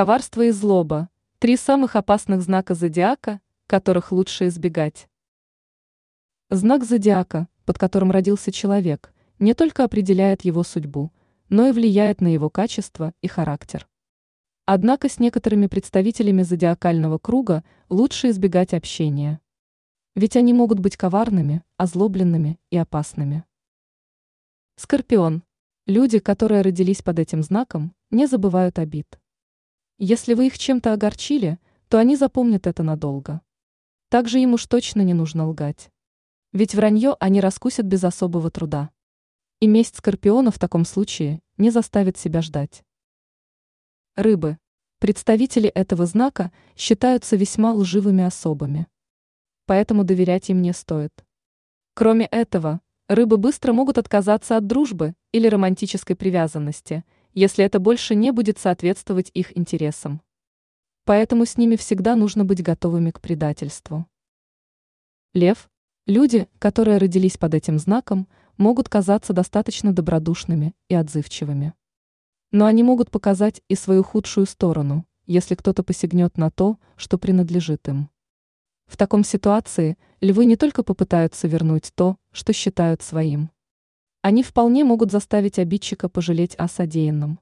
Коварство и злоба – три самых опасных знака зодиака, которых лучше избегать. Знак зодиака, под которым родился человек, не только определяет его судьбу, но и влияет на его качество и характер. Однако с некоторыми представителями зодиакального круга лучше избегать общения. Ведь они могут быть коварными, озлобленными и опасными. Скорпион. Люди, которые родились под этим знаком, не забывают обид. Если вы их чем-то огорчили, то они запомнят это надолго. Также им уж точно не нужно лгать. Ведь вранье они раскусят без особого труда. И месть скорпиона в таком случае не заставит себя ждать. Рыбы. Представители этого знака считаются весьма лживыми особами. Поэтому доверять им не стоит. Кроме этого, рыбы быстро могут отказаться от дружбы или романтической привязанности – если это больше не будет соответствовать их интересам. Поэтому с ними всегда нужно быть готовыми к предательству. Лев. Люди, которые родились под этим знаком, могут казаться достаточно добродушными и отзывчивыми. Но они могут показать и свою худшую сторону, если кто-то посягнет на то, что принадлежит им. В таком ситуации львы не только попытаются вернуть то, что считают своим. Они вполне могут заставить обидчика пожалеть о содеянном.